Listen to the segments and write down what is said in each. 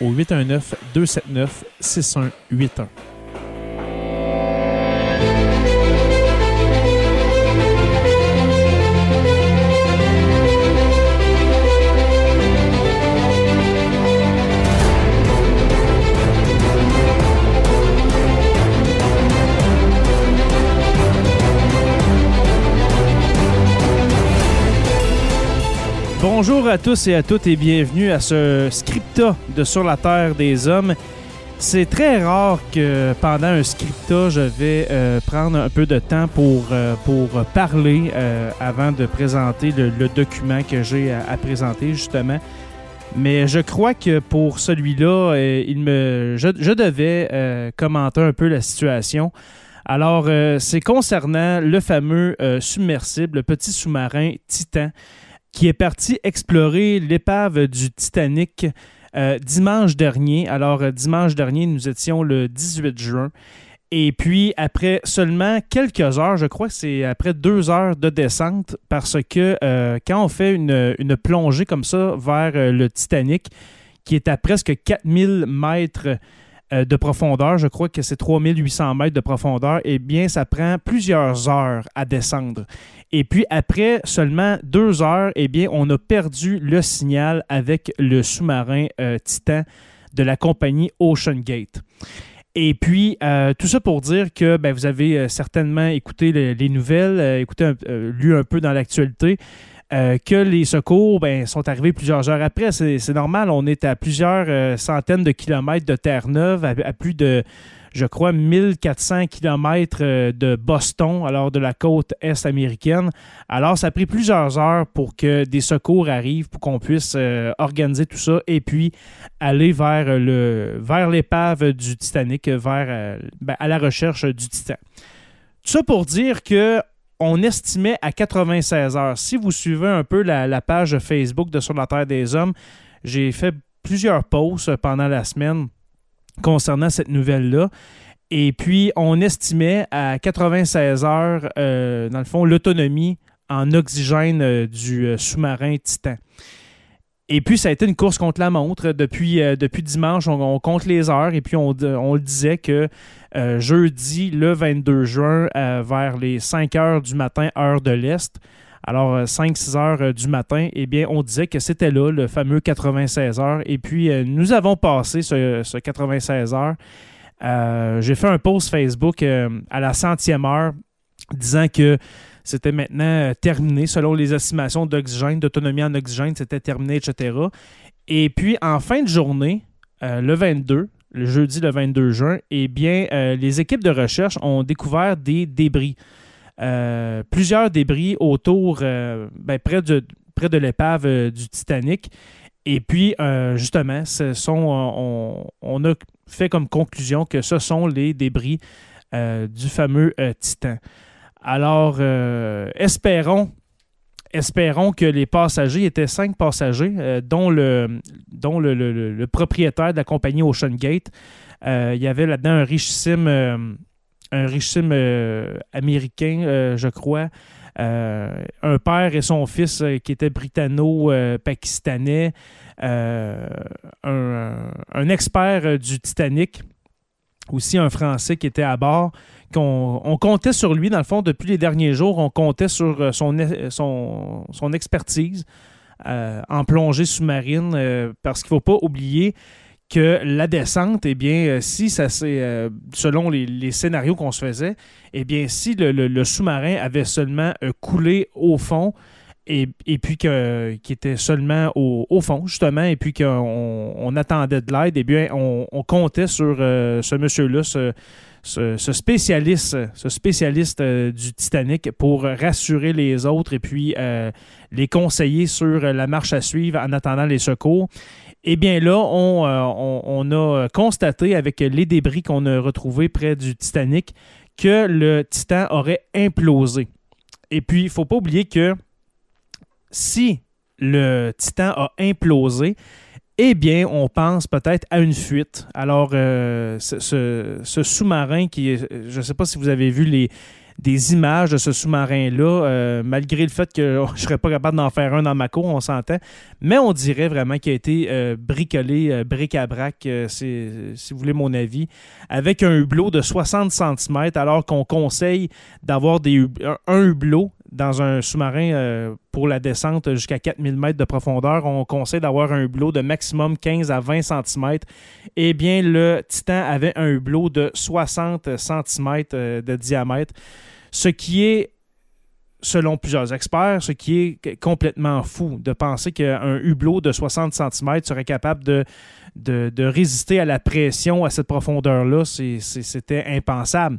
au 819 Bonjour à tous et à toutes et bienvenue à ce scripta de Sur la Terre des Hommes. C'est très rare que pendant un scripta, je vais euh, prendre un peu de temps pour, euh, parler euh, avant de présenter le, document que j'ai à, présenter, justement. Mais je crois que pour celui-là, il me, je, je devais commenter un peu la situation. Alors, c'est concernant le fameux submersible, le petit sous-marin Titan, qui est parti explorer l'épave du Titanic euh, dimanche dernier. Alors, euh, dimanche dernier, nous étions le 18 juin. Et puis, après seulement quelques heures, je crois que c'est après deux heures de descente, parce que euh, quand on fait une, une plongée comme ça vers le Titanic, qui est à presque 4000 mètres de profondeur, je crois que c'est 3800 mètres de profondeur, eh bien, ça prend plusieurs heures à descendre. Et puis, après seulement deux heures, eh bien, on a perdu le signal avec le sous-marin euh, Titan de la compagnie Ocean Gate. Et puis, euh, tout ça pour dire que ben, vous avez euh, certainement écouté le- les nouvelles, euh, écouté euh, lu un peu dans l'actualité, euh, que les secours ben, sont arrivés plusieurs heures après. C'est normal, on est à plusieurs euh, centaines de kilomètres de Terre-Neuve, à, plus de, je crois, 1400 kilomètres euh, de Boston, alors de la côte est américaine. Alors, ça a pris plusieurs heures pour que des secours arrivent, pour qu'on puisse organiser tout ça et puis aller vers le vers l'épave du Titanic, vers ben, à la recherche du Titan. Tout ça pour dire que on estimait à 96 heures. Si vous suivez un peu la, page Facebook de Sur la Terre des Hommes, j'ai fait plusieurs posts pendant la semaine concernant cette nouvelle-là. Et puis, on estimait à 96 heures, euh, dans le fond, l'autonomie en oxygène euh, du euh, sous-marin Titan. Et puis, ça a été une course contre la montre. Depuis, euh, depuis dimanche, on, compte les heures et puis on, on le disait que euh, jeudi, le 22 juin, euh, vers les 5 heures du matin, heure de l'Est, alors 5-6 heures du matin, eh bien, on disait que c'était là, le fameux 96 heures. Et puis, nous avons passé ce, ce 96 heures. J'ai fait un post Facebook à la centième heure disant que c'était maintenant euh, terminé selon les estimations d'oxygène, d'autonomie en oxygène, c'était terminé, etc. Et puis, en fin de journée, euh, le 22, le jeudi le 22 juin, eh bien, euh, les équipes de recherche ont découvert des débris. Plusieurs débris autour, ben, près de, près de l'épave du Titanic. Et puis, justement, ce sont, on, a fait comme conclusion que ce sont les débris du fameux Titan. Alors, euh, espérons, espérons que les passagers étaient cinq passagers, euh, dont, le, dont le, le- propriétaire de la compagnie Ocean Gate. Euh, il y avait là-dedans un richissime, un américain, je crois. un père et son fils qui étaient britanno-pakistanais, un, expert du Titanic, aussi un Français qui était à bord on comptait sur lui, dans le fond, depuis les derniers jours, on comptait sur euh, son, son, expertise euh, en plongée sous-marine, euh, parce qu'il ne faut pas oublier que la descente, eh bien, si ça c'est selon les, scénarios qu'on se faisait, eh bien, si le, sous-marin avait seulement coulé au fond, et, puis que, qui était seulement au, fond, justement, et puis qu'on attendait de l'aide, eh bien, on, comptait sur ce monsieur-là, ce, ce, spécialiste, ce spécialiste euh, du Titanic pour rassurer les autres et puis euh, les conseiller sur la marche à suivre en attendant les secours. Eh bien là, on, euh, on a constaté avec les débris qu'on a retrouvés près du Titanic que le Titan aurait implosé. Et puis, il ne faut pas oublier que si le Titan a implosé, eh bien, on pense peut-être à une fuite. Alors, euh, ce, sous-marin qui je ne sais pas si vous avez vu les, des images de ce sous-marin-là, euh, malgré le fait que je ne serais pas capable d'en faire un dans ma cour, on s'entend, mais on dirait vraiment qu'il a été euh, bricolé, bric-à-brac, si vous voulez mon avis, avec un hublot de 60 cm, alors qu'on conseille d'avoir un hublot dans un sous-marin euh, pour la descente jusqu'à 4000 mètres de profondeur, on conseille d'avoir un hublot de maximum 15 à 20 cm. Eh bien, le Titan avait un hublot de 60 cm euh, de diamètre, ce qui est, selon plusieurs experts, ce qui est complètement fou de penser qu'un hublot de 60 cm serait capable de, résister à la pression à cette profondeur-là. C'était impensable.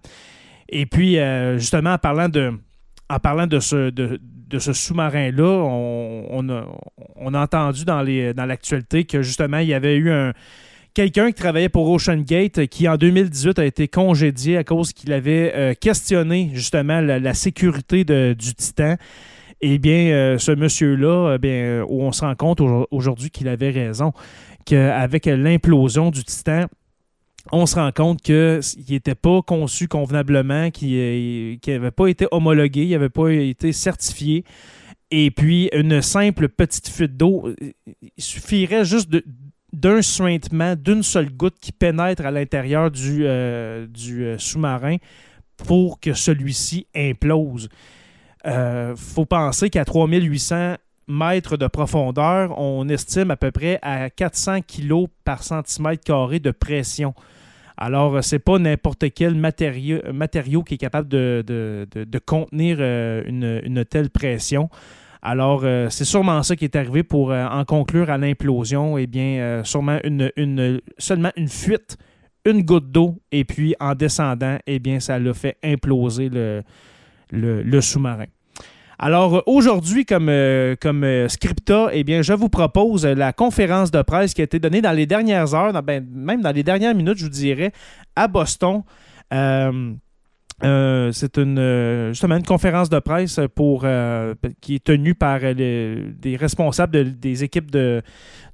Et puis, euh, justement, en parlant de en parlant de ce, sous-marin-là, on, a, entendu dans, l'actualité que justement, il y avait eu un, quelqu'un qui travaillait pour Ocean Gate qui, en 2018, a été congédié à cause qu'il avait euh, questionné justement la, sécurité du Titan. Eh bien, euh, ce monsieur-là, eh bien, on se rend compte aujourd'hui qu'il avait raison, qu'avec l'implosion du Titan, on se rend compte qu'il n'était pas conçu convenablement, qu'il n'avait pas été homologué, il n'avait pas été certifié. Et puis, une simple petite fuite d'eau, il suffirait juste d'un suintement, d'une seule goutte qui pénètre à l'intérieur du, euh, euh, sous-marin pour que celui-ci implose. Il euh, faut penser qu'à 3800 mètres de profondeur, on estime à peu près à 400 kg par centimètre carré de pression. Alors, euh, c'est pas n'importe quel matériau, qui est capable de, contenir euh, une, telle pression. Alors, euh, c'est sûrement ça qui est arrivé pour en conclure à l'implosion. Eh bien, sûrement une, seulement une fuite, une goutte d'eau, et puis en descendant, eh bien, ça l'a fait imploser le sous-marin. Alors aujourd'hui, comme, euh, comme euh, Scripta, eh bien, je vous propose la conférence de presse qui a été donnée dans les dernières heures, ben, même dans les dernières minutes, je vous dirais, à Boston. Euh, c'est une, justement une conférence de presse pour, qui est tenue par des responsables des équipes de,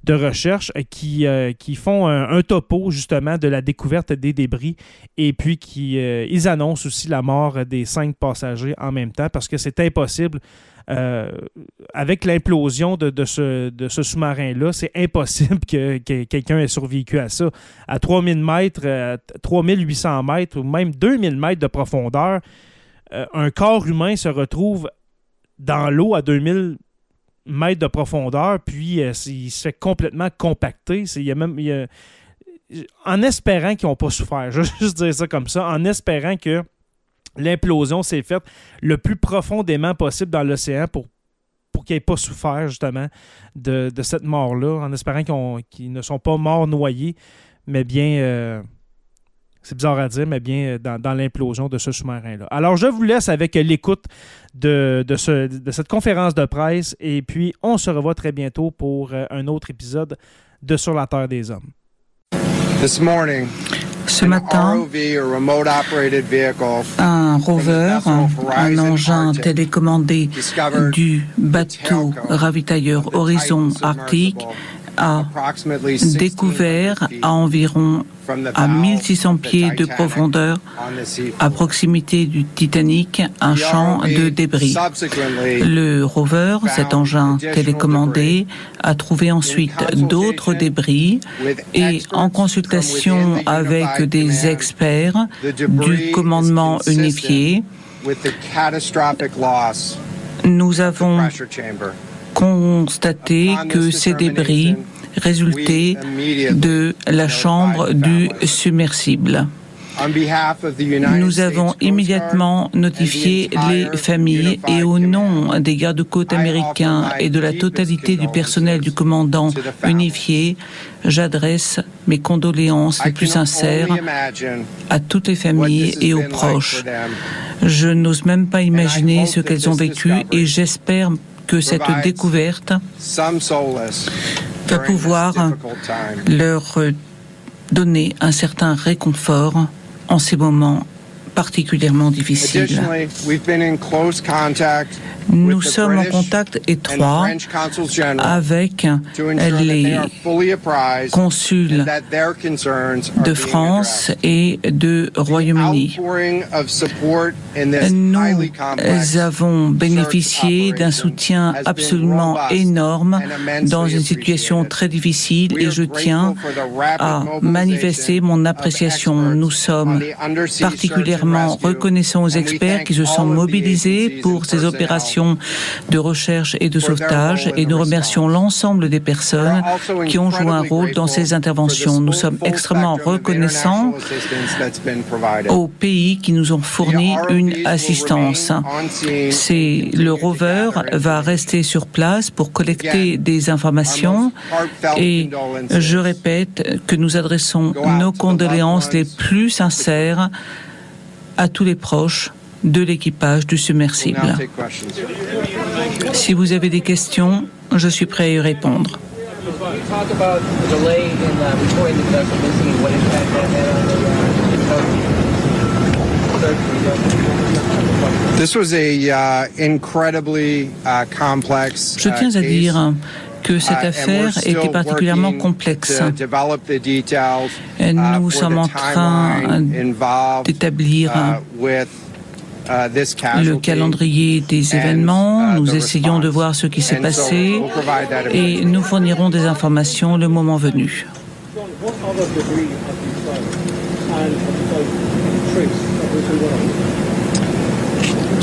recherche euh, qui, euh, qui font un, topo justement de la découverte des débris et puis qui euh, ils annoncent aussi la mort des cinq passagers en même temps parce que c'est impossible. Avec l'implosion de, ce, sous-marin-là, c'est impossible que, quelqu'un ait survécu à ça. À 3000 mètres, 3800 mètres ou même 2000 mètres de profondeur, un corps humain se retrouve dans l'eau à 2000 mètres de profondeur, puis euh, il se fait complètement compacter. Il y a même, en espérant qu'ils n'ont pas souffert, je vais juste dire ça comme ça, en espérant que l'implosion s'est faite le plus profondément possible dans l'océan pour, pour qu'ils n'aient pas souffert justement de, cette mort-là, en espérant qu'ils ne sont pas morts noyés, mais bien... Euh, c'est bizarre à dire, mais bien euh, dans, l'implosion de ce sous-marin-là. Alors, je vous laisse avec l'écoute de, de, cette conférence de presse et puis on se revoit très bientôt pour euh, un autre épisode de Sur la Terre des Hommes. Ce matin, un rover, un engin télécommandé du bateau ravitailleur Horizon Arctique a découvert à environ à 1600 pieds de profondeur, à proximité du Titanic, un champ de débris. Le rover, cet engin télécommandé, a trouvé ensuite d'autres débris et en consultation avec des experts du commandement unifié, nous avons constaté que ces débris résultaient de la chambre du submersible. Nous avons immédiatement notifié les familles et au nom des gardes-côtes américains et de la totalité du personnel du commandant unifié, j'adresse mes condoléances les plus sincères à toutes les familles et aux proches. Je n'ose même pas imaginer ce qu'elles ont vécu et j'espère que cette découverte va pouvoir leur donner un certain réconfort en ces moments particulièrement difficiles. Nous sommes en contact étroit avec les consuls de France et de Royaume-Uni. Nous avons bénéficié d'un soutien absolument énorme dans une situation très difficile et je tiens à manifester mon appréciation. Nous sommes particulièrement reconnaissants aux experts qui se sont mobilisés pour ces opérations de recherche et de sauvetage et nous remercions l'ensemble des personnes qui ont joué un rôle dans ces interventions. Nous sommes extrêmement reconnaissants aux pays qui nous ont fourni une assistance. C'est le rover va rester sur place pour collecter des informations et je répète que nous adressons nos condoléances les plus sincères à tous les proches de l'équipage du submersible. Si vous avez des questions, je suis prêt à y répondre. Je tiens à dire que cette uh, affaire était particulièrement complexe. Nous sommes en train d'établir uh, Uh, le calendrier des uh, événements. Nous essayons de voir ce qui s'est passé et nous fournirons des informations le moment venu.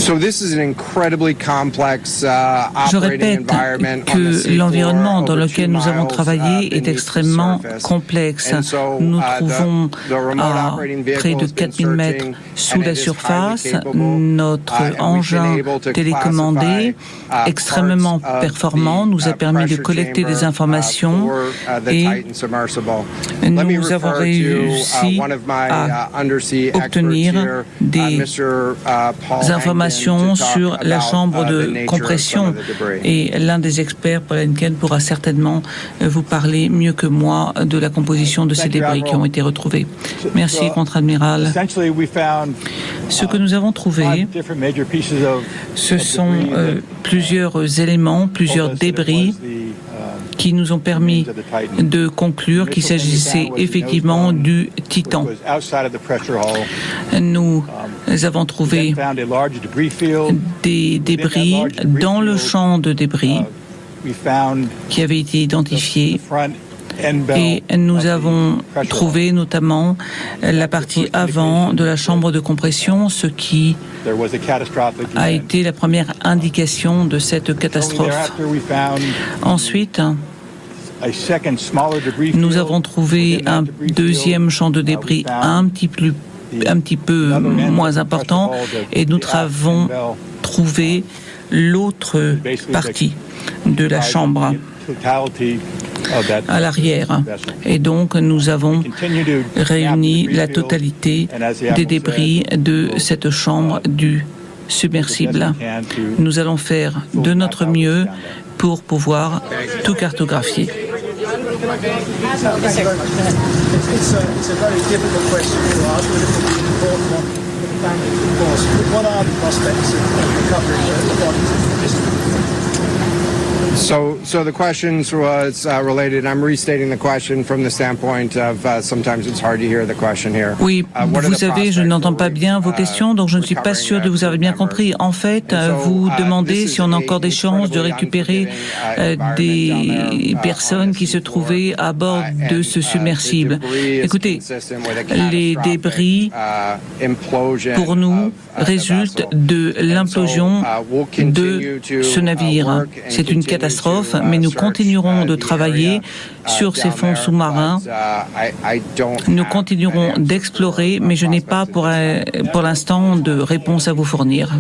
Uh, Je répète que l'environnement dans lequel nous avons travaillé uh, est extrêmement complexe. Nous uh, trouvons à près de 4000 mètres sous la surface. notre engin télécommandé extrêmement performant nous a permis de collecter des informations et nous avons réussi à obtenir des informations sur la chambre de compression. Et l'un des experts, Paul Henken, pourra certainement euh, vous parler mieux que moi de la composition de ces débris qui ont été retrouvés. Merci, contre-amiral. Ce que nous avons trouvé, ce sont euh, plusieurs éléments, plusieurs débris qui nous ont permis de conclure qu'il s'agissait effectivement du Titan. Nous avons trouvé des débris dans le champ de débris qui avait été identifié et nous avons trouvé notamment la partie avant de la chambre de compression, ce qui a été la première indication de cette catastrophe. Ensuite, nous avons trouvé un deuxième champ de débris un petit, plus, un petit peu moins important. et nous avons trouvé l'autre partie de la chambre à l'arrière. Et donc, nous avons réuni la totalité des débris de cette chambre du submersible. Nous allons faire de notre mieux pour pouvoir tout cartographier. So, so the questions was uh, related. I'm restating the question from the standpoint of uh, sometimes it's hard to hear the question here. Oui, uh, vous savez, je n'entends pas bien vos uh, questions, donc je ne suis pas sûr de vous avoir bien compris. En fait, vous uh, demandez si on a encore des chances de récupérer euh, des personnes qui se trouvaient à bord de ce submersible. Écoutez, les débris, pour nous, résultent de l'implosion de ce navire. C'est une catastrophe mais nous continuerons de travailler sur ces fonds sous-marins. Nous continuerons d'explorer, mais je n'ai pas pour, pour l'instant de réponse à vous fournir.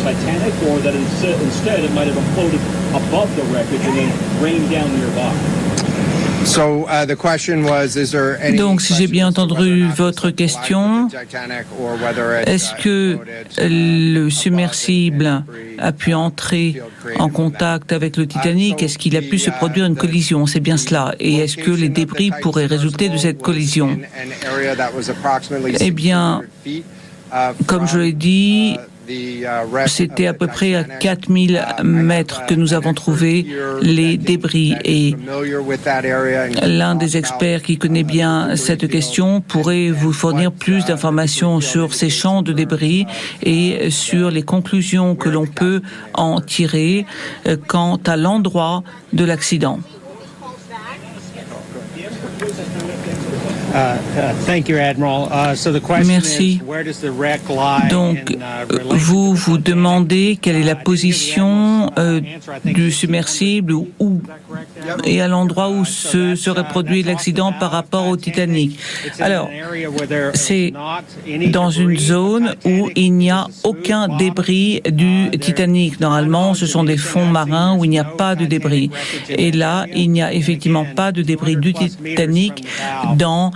Titanic, or that instead it might have imploded above the wreckage and then rained down nearby? Uh, Donc, si j'ai bien entendu votre question, est-ce que le submersible a pu entrer en contact avec le Titanic? Est-ce qu'il a pu se produire une collision? C'est bien cela. Et est-ce que les débris pourraient résulter de cette collision? Eh bien, comme je l'ai dit, c'était à peu près à 4000 mètres que nous avons trouvé les débris et l'un des experts qui connaît bien cette question pourrait vous fournir plus d'informations sur ces champs de débris et sur les conclusions que l'on peut en tirer quant à l'endroit de l'accident. Merci. Donc, vous vous demandez quelle est la position euh, du submersible ou, et à l'endroit où se serait produit l'accident par rapport au Titanic. Alors, c'est dans une zone où il n'y a aucun débris du Titanic. Normalement, ce sont des fonds marins où il n'y a pas de débris. Et là, il n'y a effectivement pas de débris du Titanic dans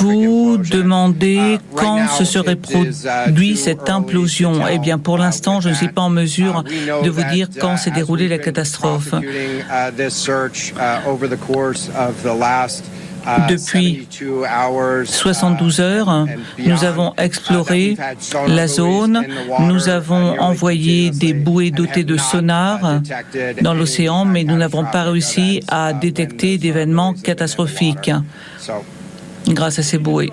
Vous demandez uh, quand se serait uh, produit cette implosion. Eh bien, pour l'instant, je ne suis pas en mesure uh, de vous dire quand s'est déroulée la catastrophe. Depuis 72 heures, nous avons exploré la zone, nous avons envoyé des bouées dotées de sonars dans l'océan, mais nous n'avons pas réussi à détecter d'événements catastrophiques grâce à ces bouées.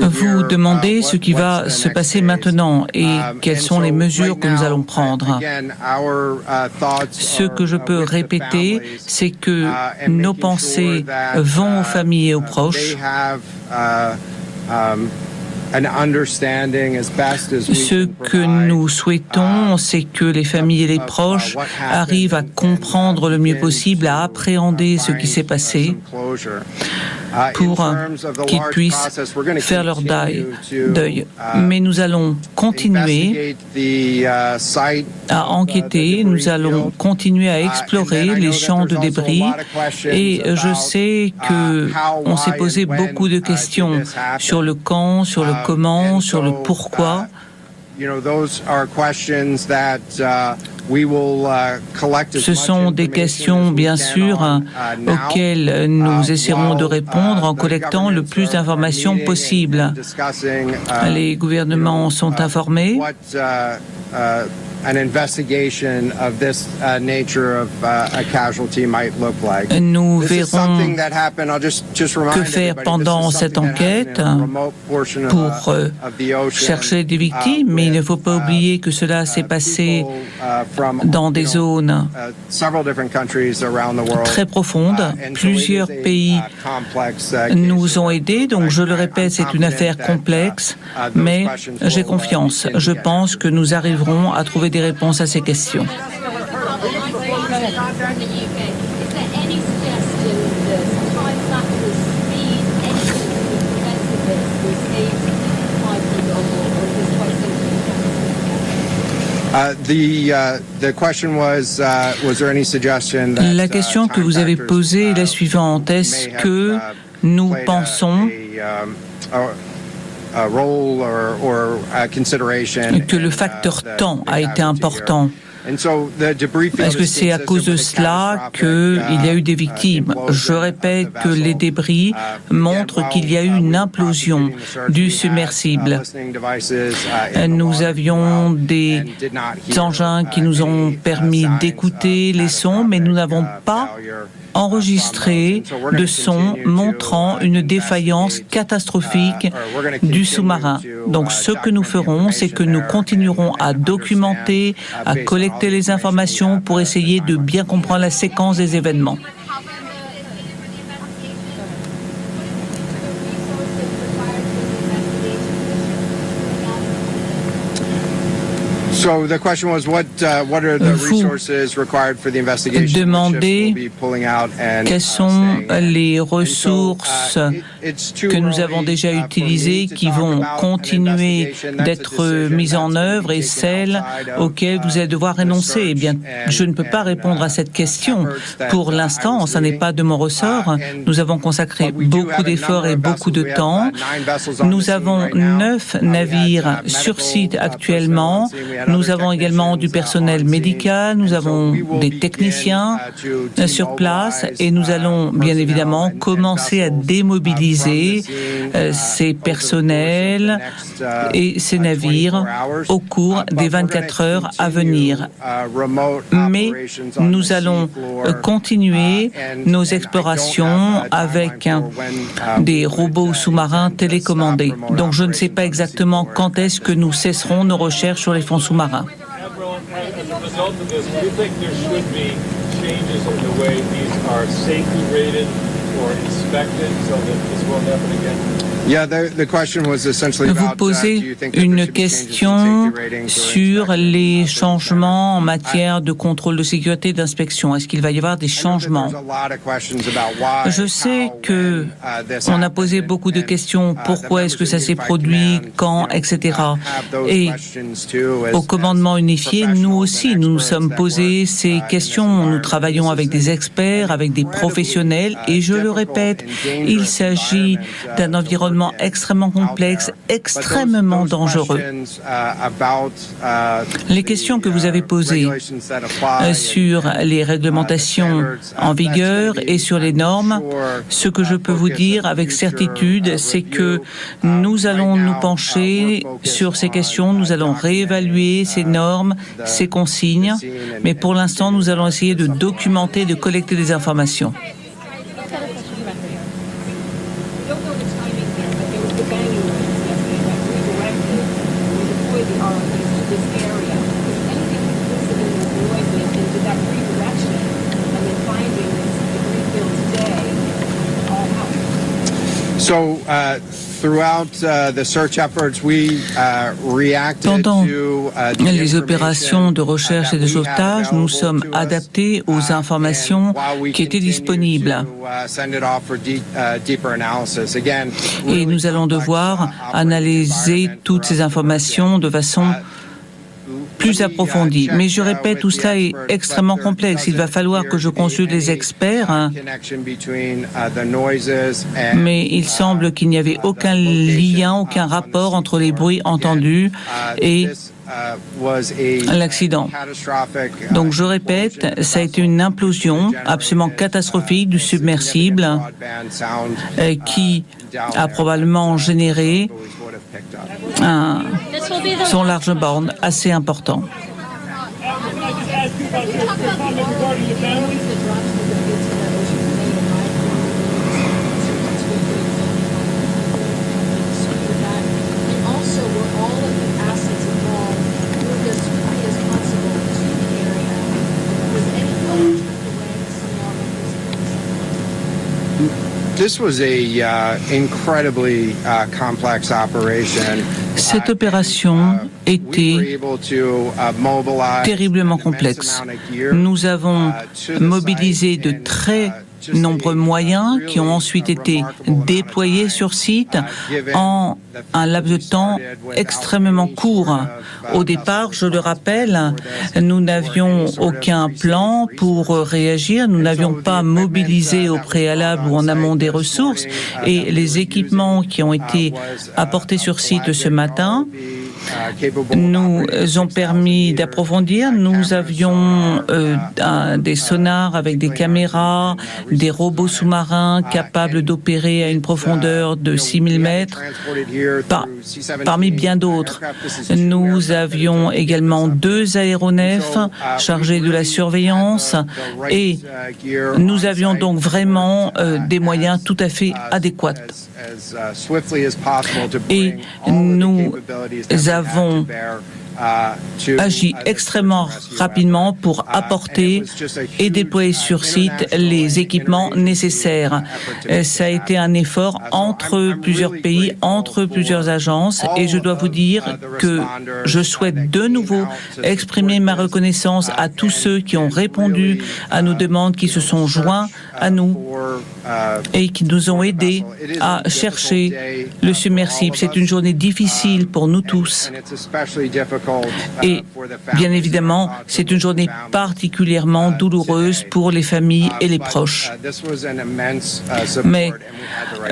Vous demandez ce qui va se passer maintenant et um, quelles sont les mesures que nous allons prendre. Uh, ce que je peux répéter, c'est que uh, nos pensées vont aux uh, familles et aux proches. Ce que nous souhaitons, c'est que les familles et les proches arrivent à comprendre le mieux possible, à appréhender ce qui s'est passé pour qu'ils puissent faire leur deuil. Mais nous allons continuer à enquêter, nous allons continuer à explorer les champs de débris et je sais que on s'est posé beaucoup de questions sur le quand, sur le comment, sur le pourquoi. Ce sont des questions, bien sûr, uh, auxquelles nous uh, essaierons de répondre en uh, collectant le plus d'informations possible. Les gouvernements sont informés. Nous verrons que faire pendant cette enquête pour euh, chercher des victimes, mais il ne faut pas uh, oublier que cela s'est passé uh, dans des zones uh, très profondes. Plusieurs pays nous ont aidés, donc je le répète, c'est une affaire complexe, mais j'ai confiance. Je pense que nous arriverons à trouver des des réponses à ces questions. La question que vous avez posée est la uh, suivante. Est-ce que uh, nous pensons que le facteur temps a été important. Est-ce que c'est à cause de cela qu'il y a eu des victimes. Je répète que les débris montrent qu'il y a eu une implosion du submersible. Nous avions des engins qui nous ont permis d'écouter les sons, mais nous n'avons pas enregistré de sons montrant une défaillance catastrophique du sous-marin. Donc ce que nous ferons, c'est que nous continuerons à documenter, à collecter les informations pour essayer de bien comprendre la séquence des événements. Vous demandez quelles sont les ressources que nous avons déjà utilisées qui vont continuer d'être mises en œuvre et celles auxquelles vous allez devoir renoncer. Eh bien, je ne peux pas répondre à cette question. Pour l'instant, ça n'est pas de mon ressort. Nous avons consacré beaucoup d'efforts et beaucoup de temps. Nous avons neuf navires sur site actuellement. Nous avons également du personnel médical, nous avons des techniciens sur place et nous allons bien évidemment commencer à démobiliser euh, ces personnels et ces navires au cours des 24 heures à venir. Mais nous allons continuer nos explorations avec des robots sous-marins télécommandés. Donc je ne sais pas exactement quand est-ce que nous cesserons nos recherches sur les fonds sous-marins. Uh-huh. As a result of this, do you think there should be changes in the way these are safety rated or inspected so that this won't happen again? Vous posez une question sur les changements en matière de contrôle de sécurité et d'inspection. Est-ce qu'il va y avoir des changements? Je sais que uh, on a posé beaucoup de questions. Uh, Pourquoi est-ce que ça s'est produit? Quand Etc. Et au commandement unifié, nous aussi, nous nous sommes posé ces uh, questions. Nous travaillons avec des experts, avec des professionnels, et je le répète, il s'agit d'un environnement extrêmement complexe, extrêmement dangereux. Les questions que vous avez posées euh, sur les réglementations en vigueur et sur les normes, ce que je peux vous dire avec certitude, c'est que nous allons nous pencher sur ces questions, nous allons réévaluer ces normes, ces consignes, mais pour l'instant, nous allons essayer de documenter, de collecter des informations. Pendant les opérations de recherche et de sauvetage, nous sommes adaptés aux uh, informations qui étaient disponibles. Uh, uh, et nous allons devoir analyser toutes ces informations de façon plus approfondie. Mais je répète, tout cela est extrêmement complexe. Il va falloir que je consulte des experts. Hein. Mais il semble qu'il n'y avait aucun lien, aucun rapport entre les bruits entendus et l'accident. Donc je répète, ça a été une implosion absolument catastrophique du submersible euh, qui a probablement généré un son large borne assez important. Cette opération était terriblement complexe. Nous avons mobilisé de très nombreux moyens qui ont ensuite été déployés sur site en un laps de temps extrêmement court. Au départ, je le rappelle, nous n'avions aucun plan pour réagir, nous n'avions pas mobilisé au préalable ou en amont des ressources et les équipements qui ont été apportés sur site ce matin nous ont permis d'approfondir. Nous avions euh, des sonars avec des caméras, des robots sous-marins capables d'opérer à une profondeur de 6000 mètres, parmi bien d'autres. Nous avions également deux aéronefs chargés de la surveillance et nous avions donc vraiment euh, des moyens tout à fait adéquats. Et nous avons Uh, agit extrêmement rapidement pour apporter et déployer sur site les équipements nécessaires. Euh, ça a été un effort entre plusieurs pays, entre plusieurs agences et je dois vous dire que je souhaite de nouveau exprimer ma reconnaissance à tous ceux qui ont répondu à nos demandes, qui se sont joints à nous et qui nous ont aidés à chercher le submersible. C'est une journée difficile pour nous tous et bien évidemment, c'est une journée particulièrement douloureuse pour les familles et les proches. Mais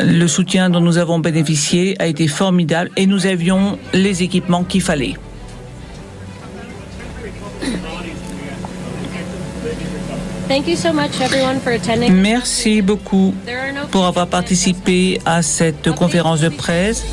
le soutien dont nous avons bénéficié a été formidable et nous avions les équipements qu'il fallait. Merci beaucoup pour avoir participé à cette conférence de presse.